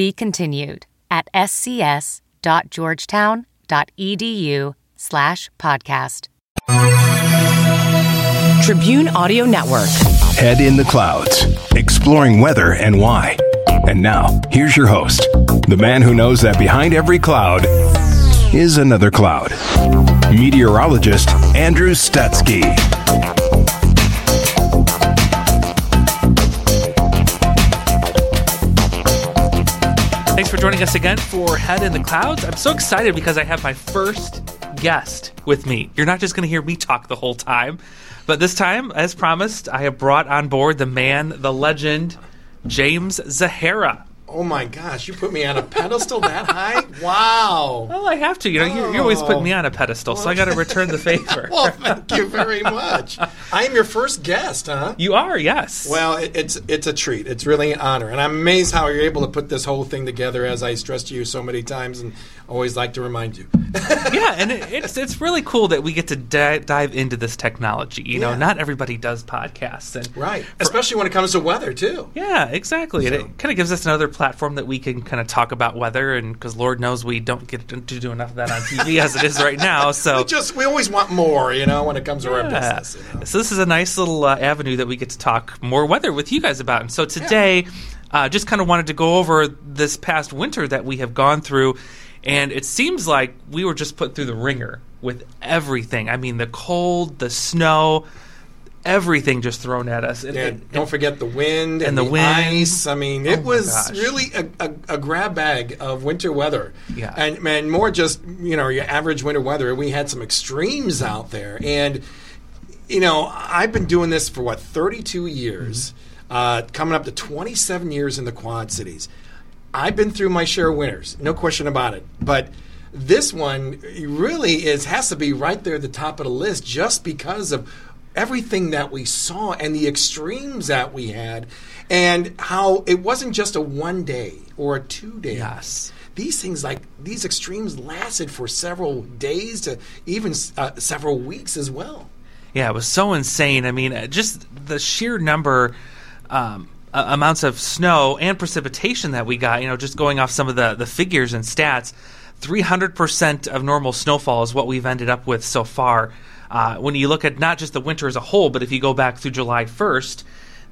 Be continued at scs.georgetown.edu slash podcast. Tribune Audio Network. Head in the clouds, exploring weather and why. And now, here's your host, the man who knows that behind every cloud is another cloud. Meteorologist Andrew Stutsky. Thanks for joining us again for Head in the Clouds. I'm so excited because I have my first guest with me. You're not just going to hear me talk the whole time, but this time, as promised, I have brought on board the man, the legend, James Zahara. Oh my gosh, you put me on a pedestal that high? Wow. Well, I have to. You know, you're, you're always putting me oh. on a pedestal, so I got to return the favor. well, thank you very much. I am your first guest, huh? You are, yes. Well, it, it's it's a treat. It's really an honor, and I'm amazed how you're able to put this whole thing together. As I stressed to you so many times, and always like to remind you. yeah, and it, it's it's really cool that we get to di- dive into this technology. You know, Yeah. not everybody does podcasts, and right, especially when it comes to weather too. Yeah, exactly. And So- it kind of gives us another platform that we can kind of talk about weather, and because Lord knows we don't get to do enough of that on TV as it is right now. So We just we always want more, you know, when it comes to our business. You know? So this is a nice little uh, avenue that we get to talk more weather with you guys about. And so today, uh, just kind of wanted to go over this past winter that we have gone through, and it seems like we were just put through the ringer with everything. I mean, the cold, the snow, everything just thrown at us. And, And and- don't forget the wind And and, the the, wind. ice. I mean, it Oh was really a, a, a grab bag of winter weather. Yeah. and man, more just you know your average winter weather. We had some extremes out there, and you know I've been doing this for what 32 years, Mm-hmm. uh, coming up to 27 years in the Quad Cities. I've been through my share of winters, no question about it. But this one really is has to be right there at the top of the list, just because of everything that we saw and the extremes that we had, and how it wasn't just a one day or a two day. Yes. These things like these extremes lasted for several days to even uh, several weeks as well. Yeah, it was so insane. I mean, uh, just the sheer number, um, uh, amounts of snow and precipitation that we got. You know, just going off some of the the figures and stats, three hundred percent of normal snowfall is what we've ended up with so far. Uh, when you look at not just the winter as a whole, but if you go back through July first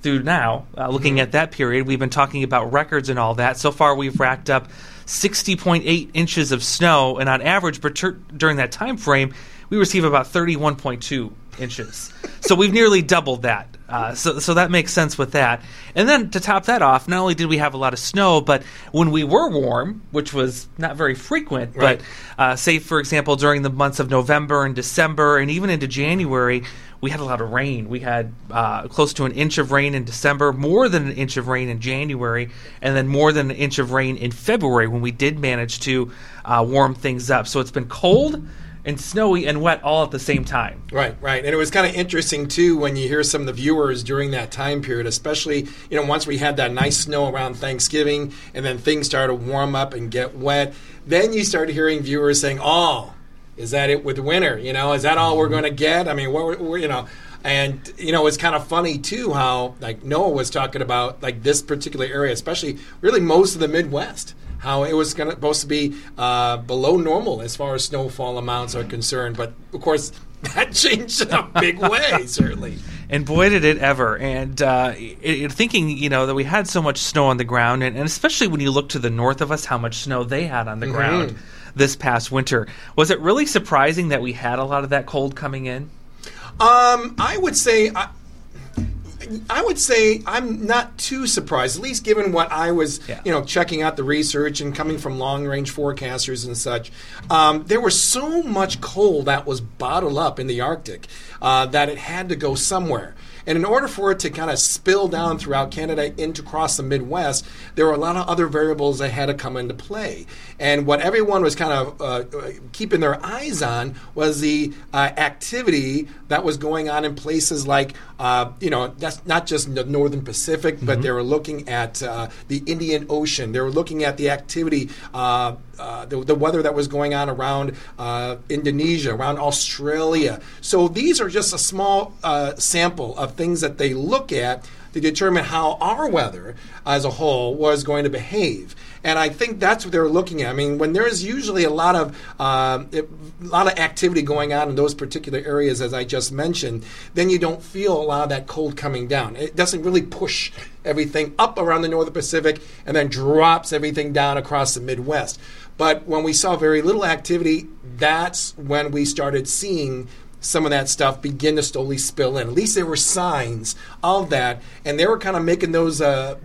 through now, uh, looking at that period, we've been talking about records and all that. So far, we've racked up 60.8 inches of snow, and on average, per- during that time frame, we receive about 31.2 inches. so we've nearly doubled that. Uh, so, so that makes sense with that. And then to top that off, not only did we have a lot of snow, but when we were warm, which was not very frequent, Right. but uh, say, for example, during the months of November and December and even into January, we had a lot of rain. We had uh, close to an inch of rain in December, more than an inch of rain in January, and then more than an inch of rain in February when we did manage to uh, warm things up. So it's been cold and snowy and wet all at the same time. Right, right. And it was kind of interesting too when you hear some of the viewers during that time period, especially, you know, once we had that nice snow around Thanksgiving and then things started to warm up and get wet, then you started hearing viewers saying, "Oh, is that it with winter? You know, is that all we're going to get? I mean, what, what you know, and you know, it's kind of funny too how like Noah was talking about like this particular area, especially really most of the Midwest how it was going to supposed to be uh, below normal as far as snowfall amounts are concerned. But of course, that changed in a big way, certainly. And boy, did it ever! And uh, it, it- thinking, you know, that we had so much snow on the ground, and, and especially when you look to the north of us, how much snow they had on the ground this past winter. Was it really surprising that we had a lot of that cold coming in? Um, I would say, I, I would say I'm not too surprised, at least given what I was, Yeah. you know, checking out the research and coming from long range forecasters and such. Um, there was so much coal that was bottled up in the Arctic uh, that it had to go somewhere. And in order for it to kind of spill down throughout Canada into across the Midwest, there were a lot of other variables that had to come into play. And what everyone was kind of uh, uh, keeping their eyes on was the uh, activity that was going on in places like, uh, you know, that's not just the Northern Pacific, but they were looking at uh, the Indian Ocean. They were looking at the activity, uh, the, the weather that was going on around uh, Indonesia, around Australia. So these are just a small uh, sample of things that they look at to determine how our weather as a whole was going to behave. And I think that's what they're looking at. I mean, when there's usually a lot of um, a lot of activity going on in those particular areas, as I just mentioned, then you don't feel a lot of that cold coming down. It doesn't really push everything up around the northern Pacific and then drops everything down across the Midwest. But when we saw very little activity, that's when we started seeing some of that stuff begin to slowly spill in. At least there were signs of that, and they were kind of making those. Uh,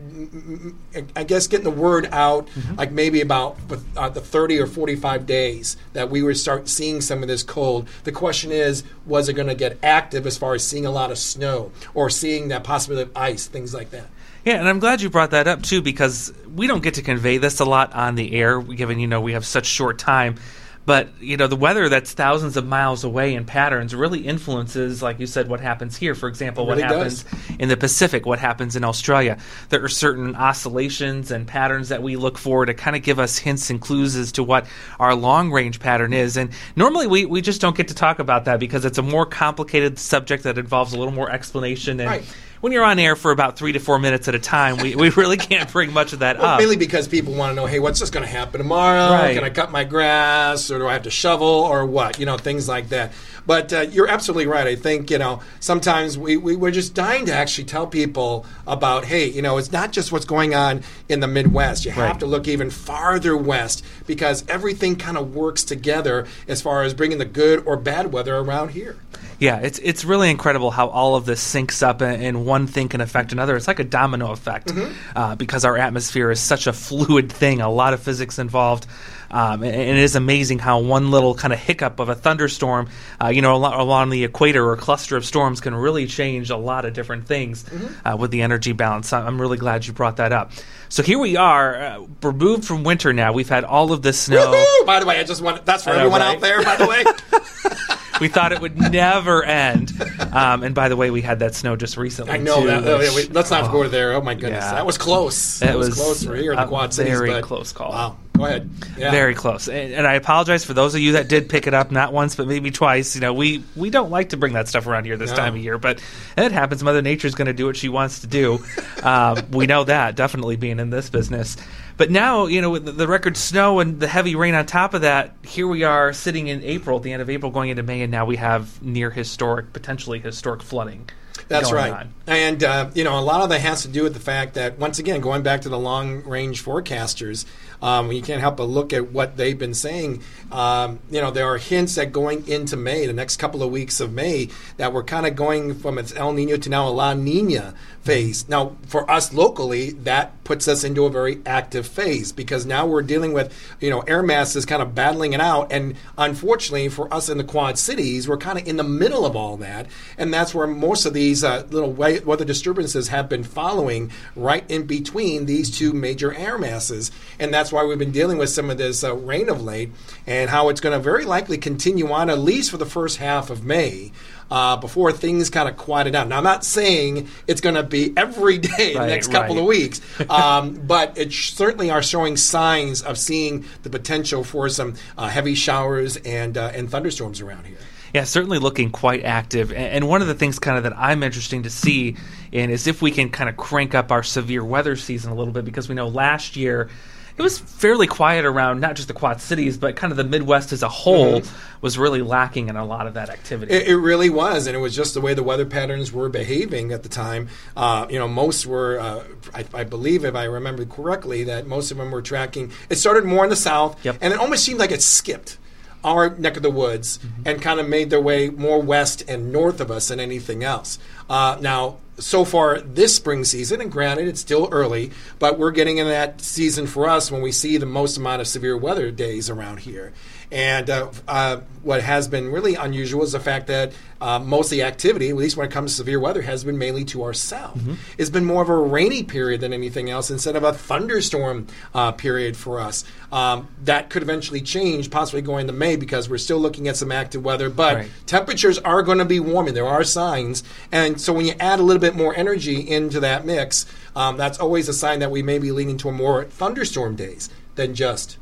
I guess getting the word out, like maybe about uh, the thirty or forty-five days that we would start seeing some of this cold. The question is, was it going to get active as far as seeing a lot of snow or seeing that possibility of ice, things like that? Yeah, and I'm glad you brought that up too because we don't get to convey this a lot on the air, given you know we have such short time. But you know the weather that's thousands of miles away in patterns really influences, like you said, what happens here. For example, what really happens in the Pacific, what happens in Australia. There are certain oscillations and patterns that we look for to kind of give us hints and clues as to what our long range pattern is. And normally we, we just don't get to talk about that because it's a more complicated subject that involves a little more explanation and. Right. When you're on air for about three to four minutes at a time, we, we really can't bring much of that Well, up. mainly because people want to know, hey, what's just going to happen tomorrow? Right. Can I cut my grass, or do I have to shovel, or what? You know, things like that. But uh, you're absolutely right. I think you know sometimes we, we we're just dying to actually tell people about, hey, you know, it's not just what's going on in the Midwest. You have Right. to look even farther west because everything kind of works together as far as bringing the good or bad weather around here. Yeah, it's it's really incredible how all of this syncs up and, and one thing can affect another. It's like a domino effect Mm-hmm. uh, because our atmosphere is such a fluid thing, a lot of physics involved. Um, and, and it is amazing how one little kind of hiccup of a thunderstorm, uh, you know, al- along the equator or cluster of storms can really change a lot of different things Mm-hmm. uh, with the energy balance. I'm really glad you brought that up. So here we are, uh, removed from winter now. We've had all of this snow. Woohoo! By the way, I just want that's for everyone right? out there. By the way. we thought it would never end. Um, and by the way, we had that snow just recently. I know too, that. oh, yeah, which- wait, let's not go there. Oh my goodness, Yeah. that was close. That That was, was close for here in the Quad Cities. very but- close call. Wow. Go ahead. Yeah. Very close, and, and I apologize for those of you that did pick it up, not once but maybe twice. You know, we we don't like to bring that stuff around here this No. time of year, but it happens. Mother Nature's going to do what she wants to do. um, we know that definitely being in this business. But now, you know, with the, the record snow and the heavy rain on top of that, here we are sitting in April, at the end of April, going into May, and now we have near historic, potentially historic flooding. That's right. on. And, uh, you know, a lot of that has to do with the fact that, once again, going back to the long range forecasters, um, you can't help but look at what they've been saying. Um, you know, there are hints that going into May, the next couple of weeks of May, that we're kind of going from its El Nino to now a La Nina phase. Now, for us locally, that puts us into a very active phase because now we're dealing with, you know, air masses kind of battling it out. And unfortunately, for us in the Quad Cities, we're kind of in the middle of all that. And that's where most of these uh, little weather disturbances have been following right in between these two major air masses. And that's why we've been dealing with some of this uh, rain of late and how it's going to very likely continue on at least for the first half of May. Uh, before things kind of quieted down. Now, I'm not saying it's going to be every day the next couple right. of weeks, um, but it sh- certainly are showing signs of seeing the potential for some uh, heavy showers and uh, and thunderstorms around here. Yeah, certainly looking quite active. And one of the things kind of that I'm interesting to see in is if we can kind of crank up our severe weather season a little bit because we know last year it was fairly quiet around not just the Quad Cities, but kind of the Midwest as a whole was really lacking in a lot of that activity. It, it really was, and it was just the way the weather patterns were behaving at the time. Uh, you know, most were, uh, I, I believe, if I remember correctly, that most of them were tracking. It started more in the south, Yep. and it almost seemed like it skipped our neck of the woods and kind of made their way more west and north of us than anything else. Uh, now, so far this spring season, and granted it's still early, but we're getting in that season for us when we see the most amount of severe weather days around here. And uh, uh, what has been really unusual is the fact that uh, most of the activity, at least when it comes to severe weather, has been mainly to our south. Mm-hmm. It's been more of a rainy period than anything else instead of a thunderstorm uh, period for us. Um, that could eventually change, possibly going to May, because we're still looking at some active weather. But right. temperatures are going to be warming. There are signs. And so when you add a little bit more energy into that mix, um, that's always a sign that we may be leaning toward more thunderstorm days than just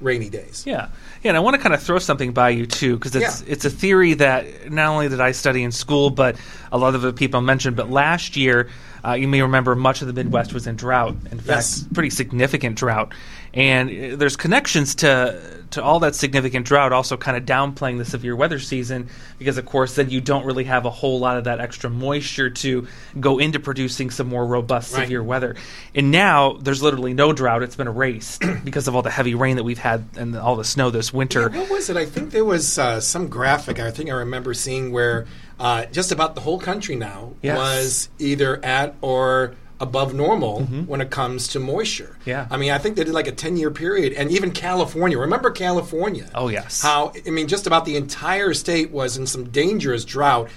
rainy days. Yeah. Yeah, and I want to kind of throw something by you too, because it's yeah. it's a theory that not only did I study in school, but a lot of the people mentioned. But last year, uh, you may remember much of the Midwest was in drought. In fact, yes. pretty significant drought. And uh, there's connections to to all that significant drought, also kind of downplaying the severe weather season, because of course then you don't really have a whole lot of that extra moisture to go into producing some more robust right. severe weather. And now there's literally no drought; it's been erased because of all the heavy rain that we've had and all the snow this winter. Yeah, what was it? I think there was uh, some graphic. I think I remember seeing where uh, just about the whole country now yes. was either at or above normal mm-hmm. when it comes to moisture. Yeah. I mean, I think they did like a 10 year period. And even California, remember California? Oh, yes. How, I mean, just about the entire state was in some dangerous drought.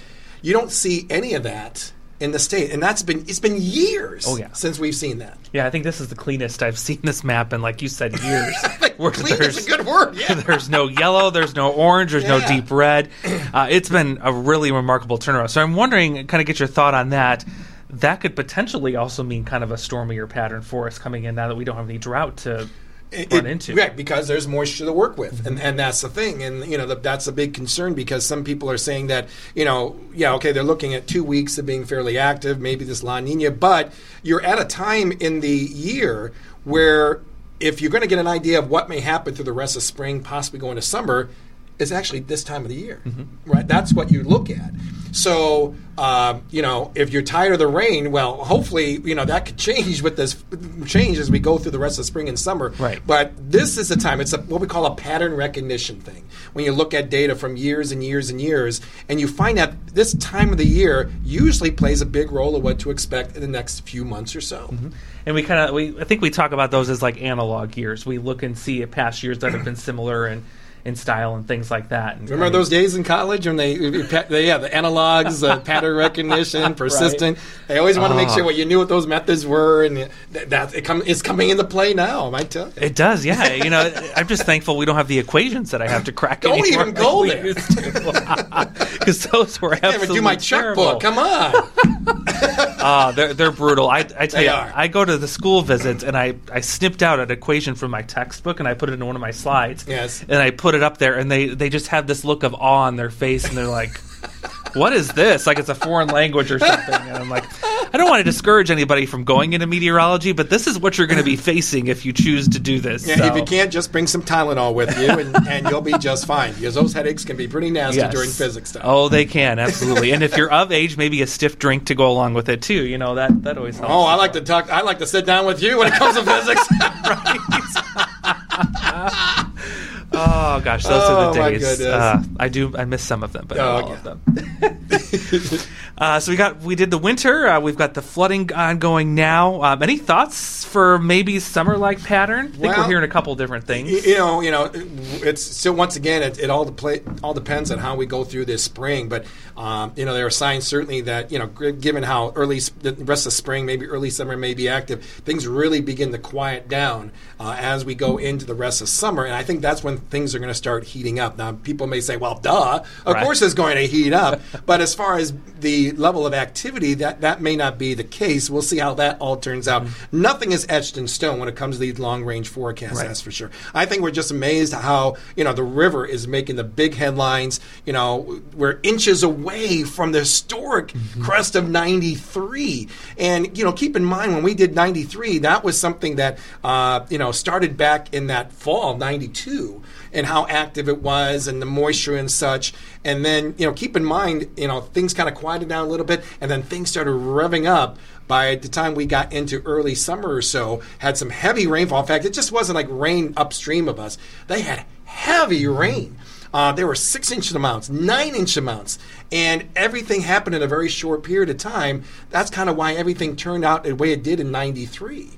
You don't see any of that in the state, and that's been it's been years. Oh yeah, since we've seen that. Yeah, I think this is the cleanest I've seen this map in, like you said, years. Clean is a good word. Yeah. there's no yellow, there's no orange, there's yeah. no deep red. Uh, it's been a really remarkable turnaround. So I'm wondering, kind of get your thought on that that could potentially also mean kind of a stormier pattern for us coming in now that we don't have any drought to it, run into. Right, because there's moisture to work with, mm-hmm. and, and that's the thing, and you know the, that's a big concern because some people are saying that you know yeah okay they're looking at two weeks of being fairly active, maybe this La Nina, but you're at a time in the year where if you're going to get an idea of what may happen through the rest of spring, possibly going to summer, is actually this time of the year, mm-hmm. right? That's what you look at. So, um, you know, if you're tired of the rain, well, hopefully, you know, that could change with this change as we go through the rest of spring and summer. Right. But this is the time. It's a, what we call a pattern recognition thing. When you look at data from years and years and years, and you find that this time of the year usually plays a big role of what to expect in the next few months or so. Mm-hmm. And we kind of, we I think we talk about those as like analog years. We look and see past years that have been similar and in style and things like that. And Remember those days in college when they, they yeah, the analogs, uh, pattern recognition, persistent. Right. They always want to make sure ah. what you knew what those methods were, and that, that it come, it's coming into play now. I might tell you. It does, yeah. you know, I'm just thankful we don't have the equations that I have to crack. don't even go there because those were absolutely do my checkbook. Come on. Uh, they're, they're brutal. I, I tell you, I go to the school visits and I, I snipped out an equation from my textbook and I put it in one of my slides. Yes. And I put it up there and they, they just have this look of awe on their face and they're like, what is this? Like it's a foreign language or something. And I'm like, I don't want to discourage anybody from going into meteorology, but this is what you're going to be facing if you choose to do this. Yeah, so. if you can't, just bring some Tylenol with you, and, and you'll be just fine. Because those headaches can be pretty nasty yes. during physics time. Oh, they can absolutely. and if you're of age, maybe a stiff drink to go along with it too. You know that that always helps. Oh, I like to talk. I like to sit down with you when it comes to physics. Oh gosh, those oh, are the oh, days. Uh, I do. I miss some of them, but oh, not all of them. uh, so we got we did the winter. Uh, we've got the flooding ongoing now. Um, any thoughts for maybe summer like pattern? I think well, we're hearing a couple different things. You know, you know, it's still once again it, it all play, all depends on how we go through this spring. But um, you know, there are signs certainly that you know, given how early the rest of spring, maybe early summer may be active, things really begin to quiet down uh, as we go into the rest of summer. And I think that's when things are going to start heating up. Now, people may say, well, duh, of right. course it's going to heat up. but as far as the level of activity, that, that may not be the case. We'll see how that all turns out. Mm-hmm. Nothing is etched in stone when it comes to these long range forecasts, right. that's for sure. I think we're just amazed how, you know, the river is making the big headlines. You know, we're inches away from the historic mm-hmm. crest of 93. And, you know, keep in mind when we did 93, that was something that, uh, you know, started back in that fall, 92 and how active it was and the moisture and such. And then, you know, keep in mind, you know, things kind of quieted down a little bit and then things started revving up by the time we got into early summer or so, had some heavy rainfall. In fact, it just wasn't like rain upstream of us. They had heavy rain. Uh, there were six inch amounts, nine inch amounts, and everything happened in a very short period of time. That's kind of why everything turned out the way it did in 93.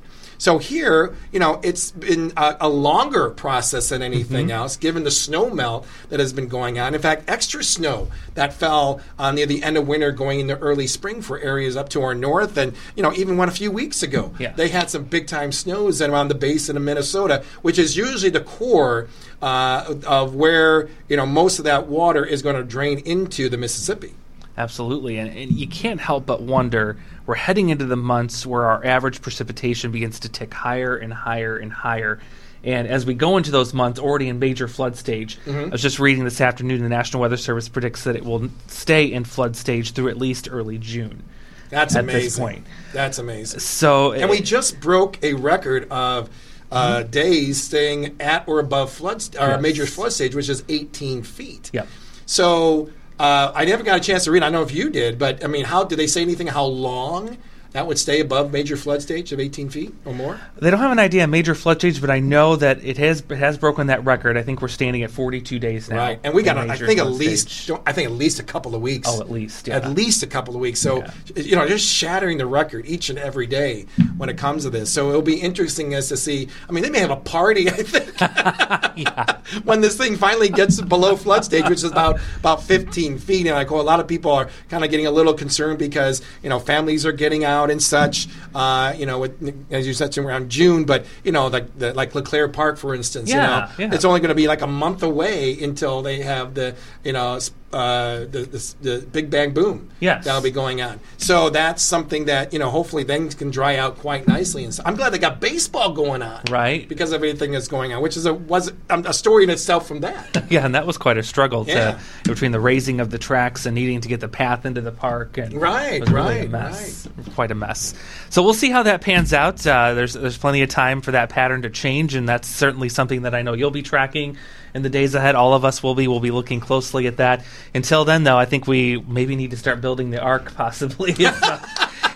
So here, you know, it's been a, a longer process than anything Mm-hmm. else, given the snow melt that has been going on. In fact, extra snow that fell uh, near the end of winter, going into early spring for areas up to our north, and you know, even one a few weeks ago, Yeah. they had some big time snows around the basin of Minnesota, which is usually the core uh, of where you know most of that water is going to drain into the Mississippi. Absolutely. And, and you can't help but wonder we're heading into the months where our average precipitation begins to tick higher and higher and higher. And as we go into those months, already in major flood stage, I was just reading this afternoon the National Weather Service predicts that it will stay in flood stage through at least early June. That's amazing. That's amazing. So, And we just broke a record of uh, days staying at or above flood st- or Yes. major flood stage, which is 18 feet. Yep. So uh, I never got a chance to read. I know if you did, but I mean, how did they say anything? How long that would stay above major flood stage of 18 feet or more? They don't have an idea of major flood stage, but I know that it has it has broken that record. I think we're standing at 42 days now. Right, and we got, I think at least. I think at least a couple of weeks. Oh, at least, yeah. at least a couple of weeks. So, you know, just shattering the record each and every day when it comes to this. So it'll be interesting as to see. I mean, they may have a party. I think when this thing finally gets below flood stage, which is about about 15 feet. And I know a lot of people are kind of getting a little concerned because you know families are getting out and such. Uh, you know, with, as you said, around June, but you know, like the, like LeClaire Park, for instance. Yeah, you know, yeah. it's only going to be like a month away until they have the you know uh, the, the the Big Bang Boom. Yes. that'll be going on. So that's something that you know hopefully things can dry out quite nicely. And so I'm glad they got baseball going on, Right. Because of everything that's going on, which is a was um, a story in itself from that. Yeah, and that was quite a struggle to, between the raising of the tracks and needing to get the path into the park. And Right, it was really a right, mess, quite a mess. So we'll see how that pans out. Uh, there's there's plenty of time for that pattern to change, and that's certainly something that I know you'll be tracking in the days ahead. All of us will be. We'll be looking closely at that. Until then, though, I think we maybe need to start building the ark, possibly. if, uh,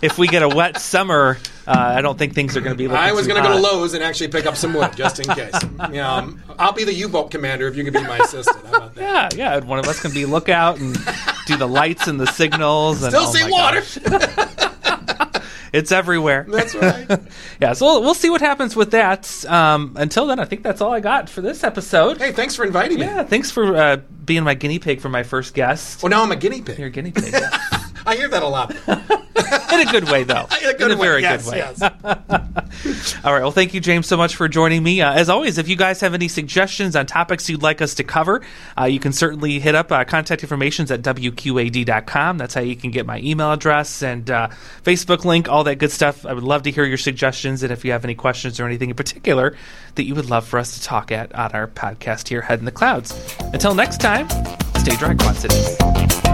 if we get a wet summer, uh, I don't think things are going to be. Looking I was going to go to Lowe's and actually pick up some wood just in case. Know, um, I'll be the U-boat commander if you can be my assistant. How about that? Yeah, yeah. One of us can be lookout and do the lights and the signals. And, Still oh see water. it's everywhere. That's right. yeah, so we'll, we'll see what happens with that. Um, until then, I think that's all I got for this episode. Hey, thanks for inviting me. Yeah, thanks for uh, being my guinea pig for my first guest. Well, now I'm a guinea pig. You're a guinea pig. yeah. I hear that a lot. In a good way, though. In a good way. very yes, good way. yes. All right. Well, thank you, James, so much for joining me. Uh, as always, if you guys have any suggestions on topics you'd like us to cover, uh, you can certainly hit up uh, contact information at wqad.com. That's how you can get my email address and uh, Facebook link, all that good stuff. I would love to hear your suggestions and if you have any questions or anything in particular that you would love for us to talk at on our podcast here, Head in the Clouds. Until next time, stay dry, Quad Cities.